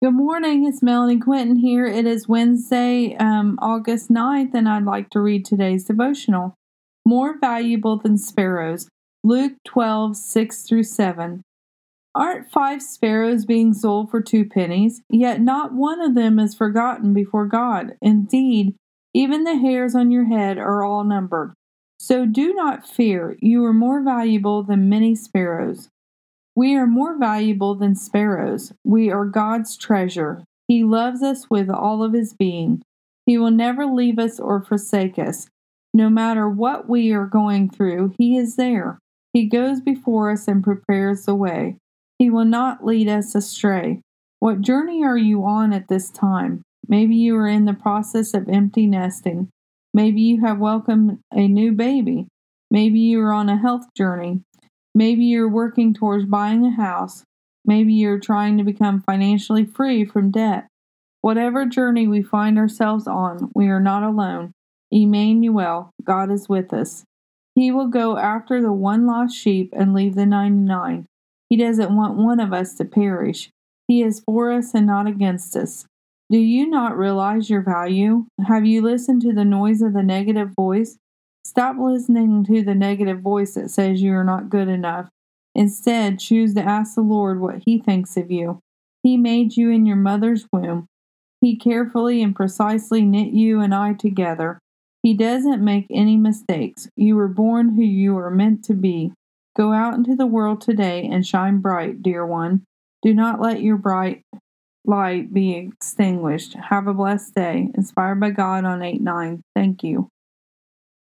Good morning, it's Melanie Quinton here. It is Wednesday, um, August 9th, and I'd like to read today's devotional. More valuable than sparrows. Luke 12, 6 through 7. Aren't five sparrows being sold for two pennies? Yet not one of them is forgotten before God. Indeed, even the hairs on your head are all numbered. So do not fear, you are more valuable than many sparrows. We are more valuable than sparrows. We are God's treasure. He loves us with all of his being. He will never leave us or forsake us. No matter what we are going through, He is there. He goes before us and prepares the way. He will not lead us astray. What journey are you on at this time? Maybe you are in the process of empty nesting. Maybe you have welcomed a new baby. Maybe you are on a health journey. Maybe you're working towards buying a house. Maybe you're trying to become financially free from debt. Whatever journey we find ourselves on, we are not alone. Emmanuel, God is with us. He will go after the one lost sheep and leave the 99. He doesn't want one of us to perish. He is for us and not against us. Do you not realize your value? Have you listened to the noise of the negative voice? Stop listening to the negative voice that says you are not good enough. Instead, choose to ask the Lord what He thinks of you. He made you in your mother's womb. He carefully and precisely knit you and I together. He doesn't make any mistakes. You were born who you are meant to be. Go out into the world today and shine bright, dear one. Do not let your bright light be extinguished. Have a blessed day. Inspired by God on 8 9. Thank you.